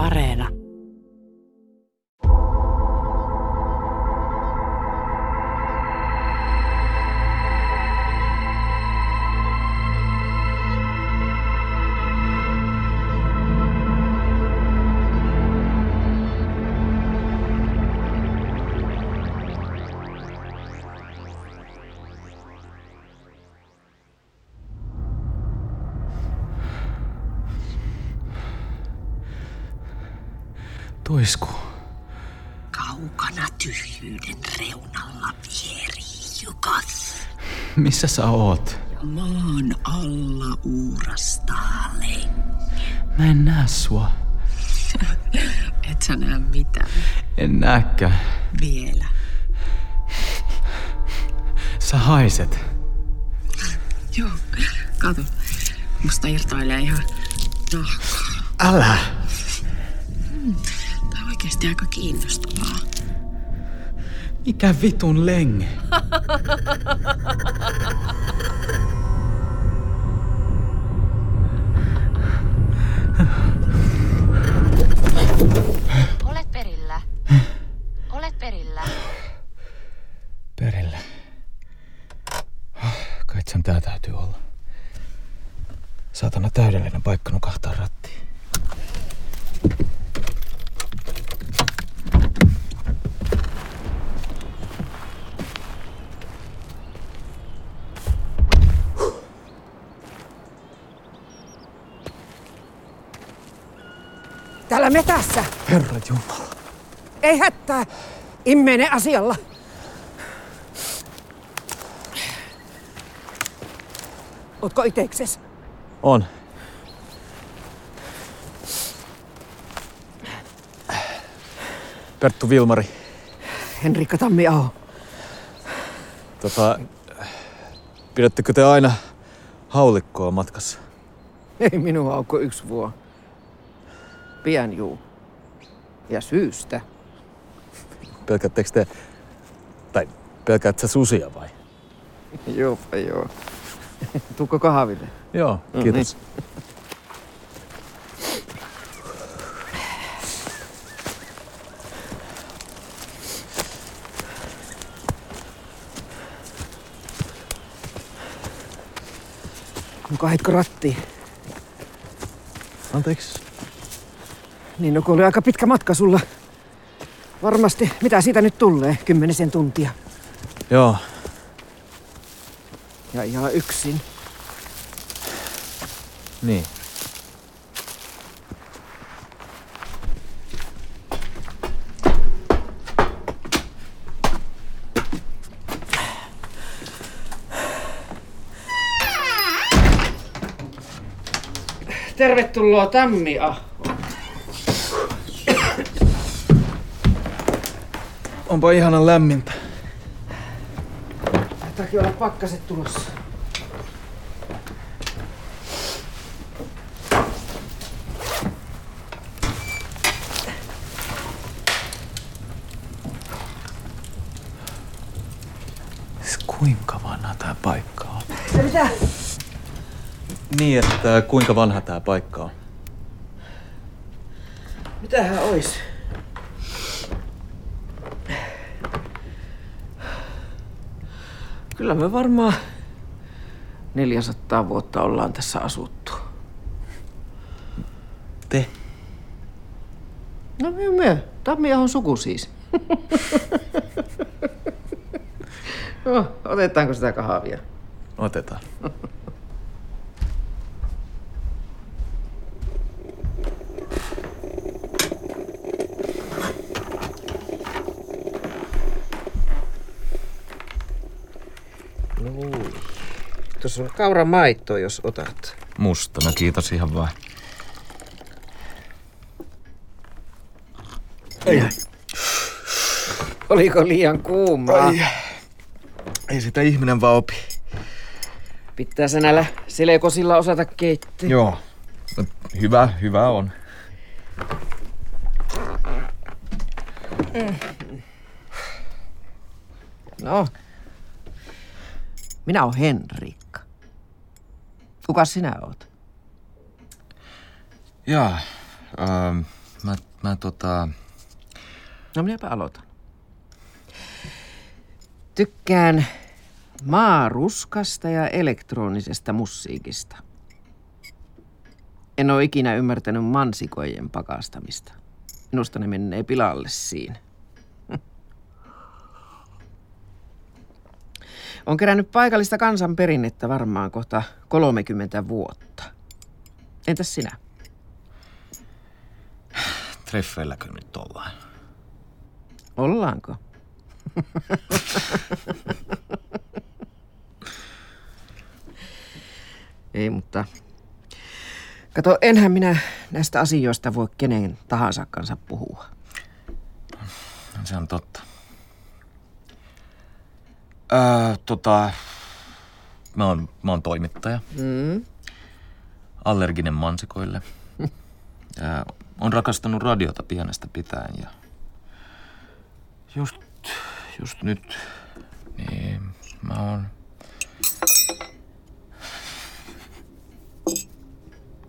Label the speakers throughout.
Speaker 1: Areena.
Speaker 2: Tuisku.
Speaker 3: Kaukana tyhjyyden reunalla vieri Jukas.
Speaker 2: Missä sä oot?
Speaker 3: Maan alla uurastaa len.
Speaker 2: Mä en näe sua.
Speaker 3: Et sä näe mitään.
Speaker 2: En näkään.
Speaker 3: Vielä.
Speaker 2: Sä haiset.
Speaker 3: Joo, kato. Musta irtoilee ihan nahkaa.
Speaker 2: Älä!
Speaker 3: Tää on oikeesti aika kiinnostavaa.
Speaker 2: Mikä vitun leng?
Speaker 4: Olet perillä. Olet perillä.
Speaker 2: Perillä. Kai sen tää täytyy olla. Saatana täydellinen paikka nukahtaa rattiin.
Speaker 5: Täällä metässä.
Speaker 2: Herra Jumala.
Speaker 5: Ei hätää. Immene asialla. Ootko itekses?
Speaker 2: On. Perttu Vilmari.
Speaker 5: Henrikka Tammiaho.
Speaker 2: Tota, pidättekö te aina haulikkoa matkassa?
Speaker 5: Ei minua ole kuin yksi vuo. Pian juu. Ja syystä.
Speaker 2: Pelkäättekö te, tai pelkäätkö sä susia vai?
Speaker 5: Joo, joo. Tuukko kahville?
Speaker 2: Joo, kiitos.
Speaker 5: Onko haitko rattiin?
Speaker 2: Anteeksi.
Speaker 5: Niin no kun oli aika pitkä matka sulla. Varmasti. Mitä siitä nyt tulee? Kymmenisen tuntia.
Speaker 2: Joo,
Speaker 5: Ja ihan yksin.
Speaker 2: niin.
Speaker 5: Tervetuloa Tammia.
Speaker 2: Onpa ihanan lämmintä.
Speaker 5: Taitakin olla pakkaset tulossa.
Speaker 2: Siis kuinka vanha tää paikka on?
Speaker 5: Mitä?
Speaker 2: Niin, että kuinka vanha tää paikka on?
Speaker 5: Mitähän ois? Kyllä me varmaan 400 vuotta ollaan tässä asuttu.
Speaker 2: Te?
Speaker 5: No me, me. Tammiahon suku siis. no, otetaanko sitä kahvia?
Speaker 2: Otetaan.
Speaker 5: Tuossa on kauran maitto, jos otat.
Speaker 2: Mustana, kiitos ihan vaan.
Speaker 5: Oliko liian kuumaa?
Speaker 2: Ai. Ei sitä ihminen vaan opi.
Speaker 5: Pitää se näillä selekosilla osata keittää.
Speaker 2: Joo. No, hyvä, hyvä on.
Speaker 5: No. Minä olen Henrikka. Kuka sinä oot?
Speaker 2: Jaa, ähm, Mä, mä tota...
Speaker 5: No minäpä aloitan. Tykkään maaruskasta ja elektronisesta musiikista. En ole ikinä ymmärtänyt mansikojen pakastamista. Minusta ne menee pilalle siinä. On kerännyt paikallista kansanperinnettä varmaan kohta 30 vuotta. Entäs sinä?
Speaker 2: Treffeilläkö nyt ollaan?
Speaker 5: Ollaanko? Ei, mutta... Kato, enhän minä näistä asioista voi kenen tahansa kanssa puhua.
Speaker 2: Se on totta. Öö, tota... Mä oon, mä oon toimittaja.
Speaker 5: Mm.
Speaker 2: Allerginen mansikoille. Ja on rakastanut radiota pienestä pitäen ja... Just, just nyt, niin mä oon...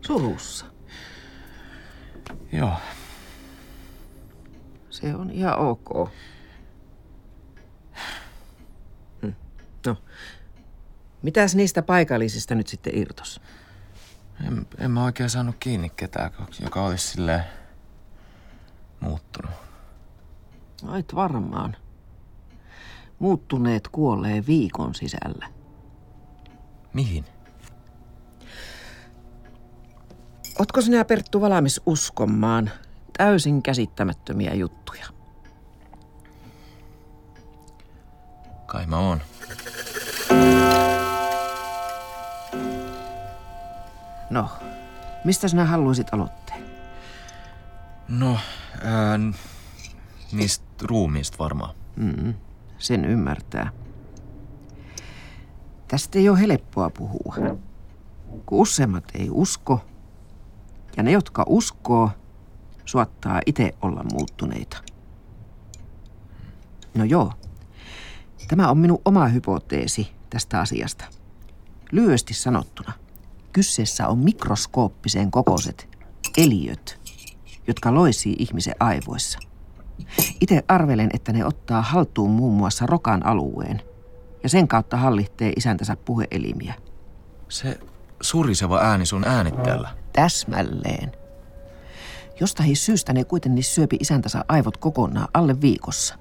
Speaker 5: Surussa.
Speaker 2: Joo,
Speaker 5: Se on ihan ok. No, mitäs niistä paikallisista nyt sitten irtos?
Speaker 2: en, en mä oikein saanut kiinni ketään, joka olisi silleen muuttunut.
Speaker 5: Ait varmaan. Muuttuneet kuolee viikon sisällä.
Speaker 2: Mihin?
Speaker 5: Otko sinä Perttu valmis uskomaan täysin käsittämättömiä juttuja?
Speaker 2: Kai mä oon.
Speaker 5: No, mistä sinä haluaisit aloitteen?
Speaker 2: No, ää, niistä ruumiista varmaan.
Speaker 5: Mm, sen ymmärtää. Tästä ei ole helppoa puhua. Kun useimmat ei usko, ja ne, jotka uskoo, suottaa itse olla muuttuneita. No joo, tämä on minun oma hypoteesi tästä asiasta. Lyhyesti sanottuna, kyseessä on mikroskooppisen kokoiset eliöt, jotka loisii ihmisen aivoissa. Itse arvelen, että ne ottaa haltuun muun muassa rokan alueen ja sen kautta hallittee isäntänsä puheelimiä.
Speaker 2: Se suriseva ääni sun äänittäjällä.
Speaker 5: Täsmälleen. Jostain syystä ne kuitenkin syöpi isäntänsä aivot kokonaan alle viikossa.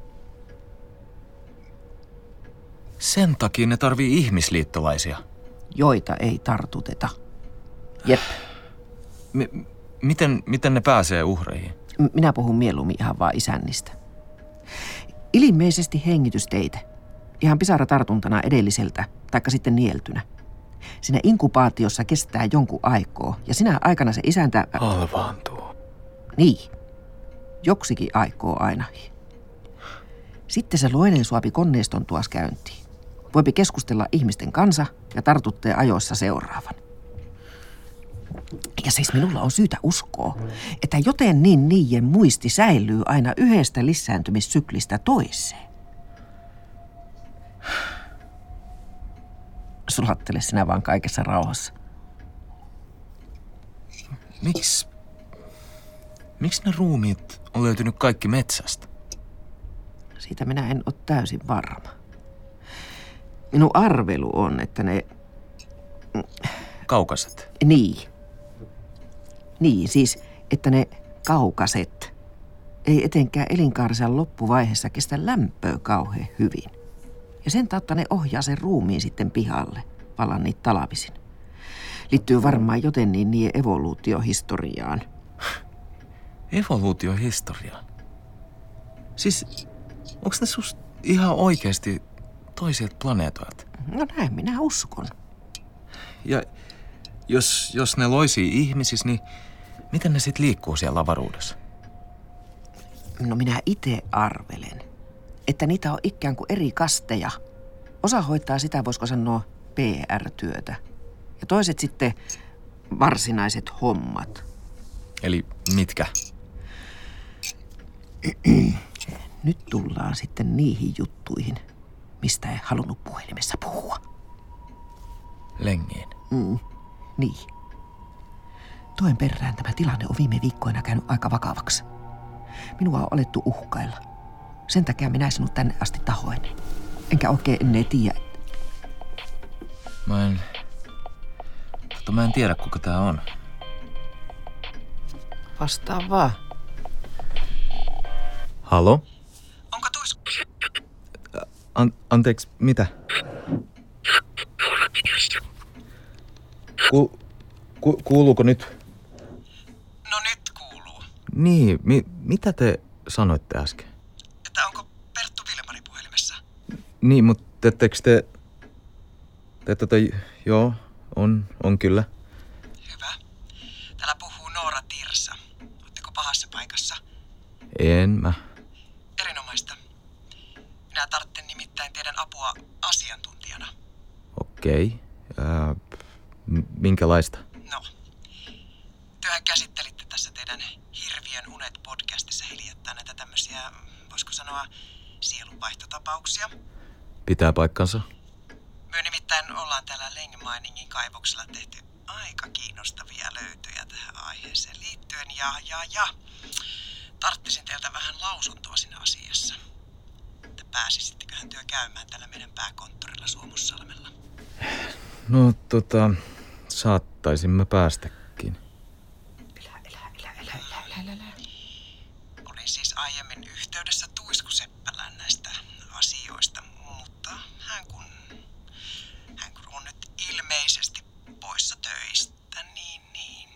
Speaker 2: Sen takia ne tarvii ihmisliittolaisia.
Speaker 5: joita ei tartuteta. Jep,
Speaker 2: M- miten, miten ne pääsee uhreihin?
Speaker 5: M- minä puhun mieluummin ihan vaan isännistä. Ilmeisesti hengitysteitä. Ihan pisaratartuntana edelliseltä, taikka sitten nieltynä. Siinä inkubaatiossa kestää jonkun aikoo, ja sinä aikana se isäntä...
Speaker 2: Halvaantuu.
Speaker 5: Niin. Joksikin aikoo ainakin. Sitten se loinen suopi koneiston tuas käyntiin. Voipi keskustella ihmisten kanssa ja tartuttee ajoissa seuraavan. Ja siis minulla on syytä uskoa, että joten niin niiden muisti säilyy aina yhdestä lisääntymissyklistä toiseen. Sulattele sinä vaan kaikessa rauhassa.
Speaker 2: Miksi... Miksi ne ruumiit on löytynyt kaikki metsästä?
Speaker 5: Siitä minä en ole täysin varma. Minun arvelu on, että ne...
Speaker 2: Kaukaset.
Speaker 5: Niin. Niin, siis, että ne kaukaset ei etenkään elinkaarensa loppuvaiheessa kestä lämpöä kauhean hyvin. Ja sen tautta ne ohjaa sen ruumiin sitten pihalle, palan niitä talavisin. Liittyy varmaan joten niin niiden evoluutiohistoriaan.
Speaker 2: Evoluutiohistoriaan. Siis, onko ne sus ihan oikeasti toisilta planeetoilta?
Speaker 5: No näin minä uskon.
Speaker 2: Ja jos, jos ne loisii ihmisissä, niin miten ne sitten liikkuu siellä avaruudessa?
Speaker 5: No minä itse arvelen, että niitä on ikään kuin eri kasteja. Osa hoitaa sitä, voisiko sanoa, PR-työtä. Ja toiset sitten varsinaiset hommat.
Speaker 2: Eli mitkä?
Speaker 5: Nyt tullaan sitten niihin juttuihin, mistä ei halunnut puhelimessa puhua.
Speaker 2: Lengiin.
Speaker 5: Mm, niin. Toen perään tämä tilanne on viime viikkoina käynyt aika vakavaksi. Minua on alettu uhkailla. Sen takia minä sinut tänne asti tahoin. Enkä oikein ennen tiedä.
Speaker 2: Mä en... Mutta mä en tiedä, kuka tää on.
Speaker 5: Vastaa vaan.
Speaker 2: Halo? An- anteeksi, mitä? Ku- ku- kuuluuko nyt?
Speaker 5: No nyt kuuluu.
Speaker 2: Niin, mi- mitä te sanoitte äsken?
Speaker 5: Että onko Perttu Vilmari puhelimessa?
Speaker 2: Niin, mutta ettekö te... Te tota, joo, on, on kyllä.
Speaker 5: Hyvä. Täällä puhuu Noora Tirsa. Oletteko pahassa paikassa?
Speaker 2: En mä.
Speaker 5: Erinomaista. Minä tarvitsen nimittäin teidän apua asiantuntijana.
Speaker 2: Okei. Ää, m- minkälaista?
Speaker 5: No, työhän käsittelitte tässä teidän Hirviön unet podcastissa hiljattain näitä tämmöisiä, voisiko sanoa, sielunvaihtotapauksia.
Speaker 2: Pitää paikkansa?
Speaker 5: Me nimittäin ollaan täällä Lengminingin kaivoksella tehty aika kiinnostavia löytöjä tähän aiheeseen liittyen ja, ja, ja tarttisin teiltä vähän lausuntoa siinä asiassa. Että pääsisitteköhän työ käymään täällä meidän pääkonttorilla Suomussalmella.
Speaker 2: No tota, saattaisimme päästäkin.
Speaker 5: Olin siis aiemmin yhteydessä Tuisku Seppälään näistä asioista, mutta hän kun, hän kun on nyt ilmeisesti poissa töistä, niin, niin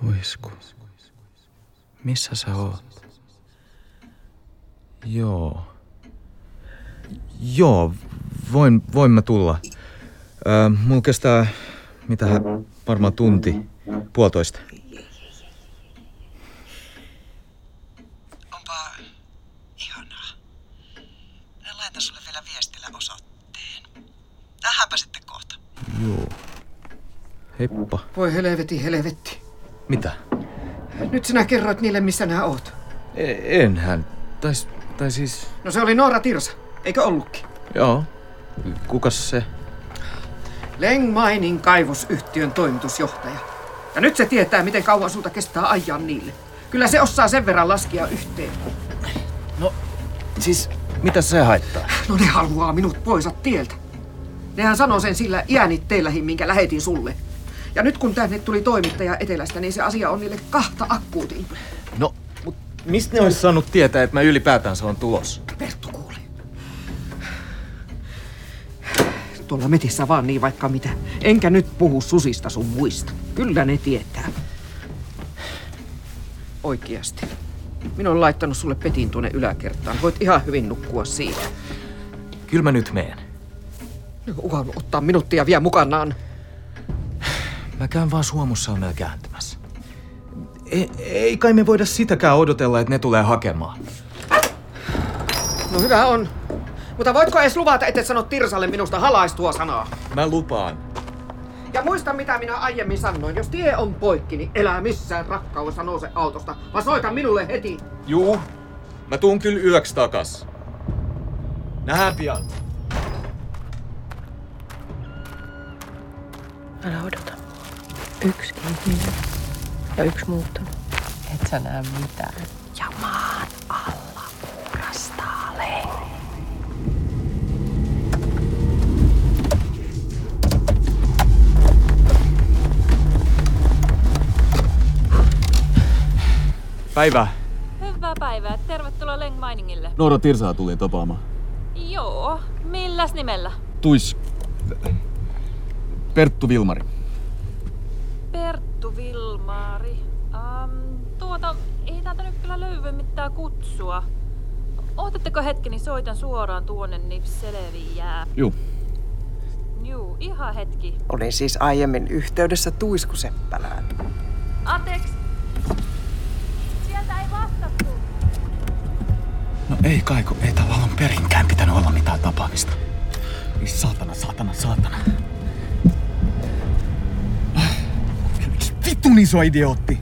Speaker 2: Tuisku. Missä sä oot? Joo. Joo, voin, voin mä tulla. Öö, mulla kestää, mitä varmaan tunti, puolitoista.
Speaker 5: onpa ihanaa. Minä laitan sulle vielä viestillä osoitteen. Tähänpä sitten kohta.
Speaker 2: Joo. Heippa.
Speaker 5: Voi helvetti, helvetti.
Speaker 2: Mitä?
Speaker 5: Nyt sinä kerroit niille, missä nämä oot.
Speaker 2: E- enhän. Tai, tai siis...
Speaker 5: No se oli Noora Tirsa, eikö ollutkin?
Speaker 2: Joo. Kukas se?
Speaker 5: Leng Mining kaivosyhtiön toimitusjohtaja. Ja nyt se tietää, miten kauan sulta kestää ajaa niille. Kyllä se osaa sen verran laskea yhteen.
Speaker 2: No, siis mitä se haittaa?
Speaker 5: No ne haluaa minut pois tieltä. Nehän sanoo sen sillä iänitteellähin, minkä lähetin sulle. Ja nyt kun tänne tuli toimittaja etelästä, niin se asia on niille kahta akkuutin.
Speaker 2: No, mut mistä ne olisi saanut tietää, että mä ylipäätään on tulos?
Speaker 5: Perttu Tuolla metissä vaan niin vaikka mitä. Enkä nyt puhu susista sun muista. Kyllä ne tietää. Oikeasti. Minä olen laittanut sulle petin tuonne yläkertaan. Voit ihan hyvin nukkua siitä.
Speaker 2: Kyllä mä nyt meen.
Speaker 5: Uhannut ottaa minuttia vielä mukanaan.
Speaker 2: Mä käyn vaan Suomussalmella kääntämässä. Ei, ei kai me voida sitäkään odotella, että ne tulee hakemaan.
Speaker 5: No hyvä on. Mutta voitko edes luvata, että et sano Tirsalle minusta halaistua sanaa?
Speaker 2: Mä lupaan.
Speaker 5: Ja muista mitä minä aiemmin sanoin. Jos tie on poikki, niin elää missään rakkaudessa nouse autosta. Vaan soita minulle heti.
Speaker 2: Juu, mä tuun kyllä yöksi takas. Nähdään pian.
Speaker 3: Älä odota. Yksi ihminen ja yksi muuttunut. Et sä näe mitään.
Speaker 2: Päivää.
Speaker 1: Hyvää päivää. Tervetuloa Leng Miningille.
Speaker 6: Noora Tirsaa tuli tapaamaan.
Speaker 1: Joo, milläs nimellä?
Speaker 6: Tuis. Perttu Vilmari.
Speaker 1: Perttu Vilmaari. Um, tuota, ei täältä nyt kyllä löydy mitään kutsua. Ootatteko hetki, niin soitan suoraan tuonne, niin selviää.
Speaker 6: Juu.
Speaker 1: Juu, ihan hetki.
Speaker 5: Olin siis aiemmin yhteydessä Tuisku Seppälään.
Speaker 1: Anteeksi. Sieltä ei vastattu.
Speaker 2: No ei kai, kun ei täällä alun perinkään pitänyt olla mitään tapaamista. Ei saatana, saatana, saatana. Miksi vitun iso idiootti?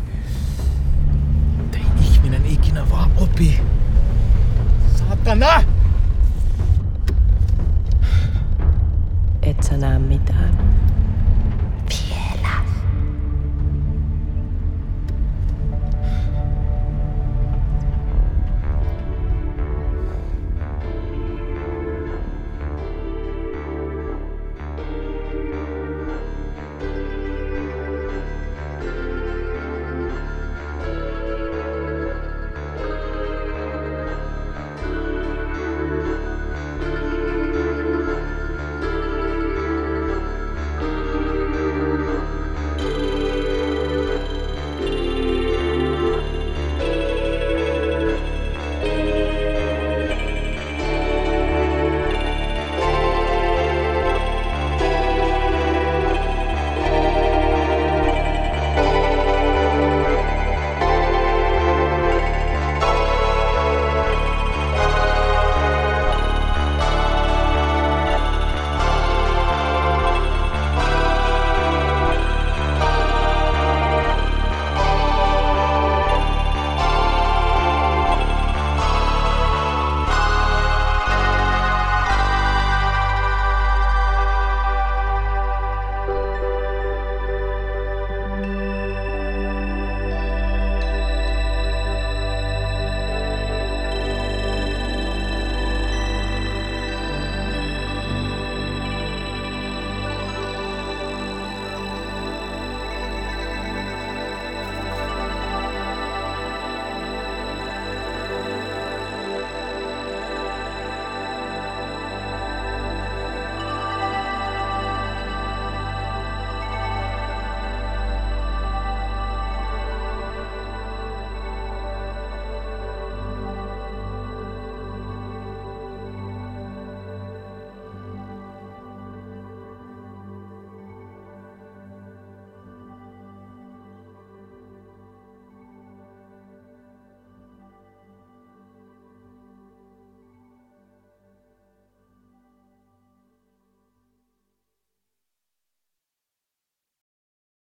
Speaker 2: Ei ihminen ikinä vaan opi. Saatana!
Speaker 3: Et sä näe mitään.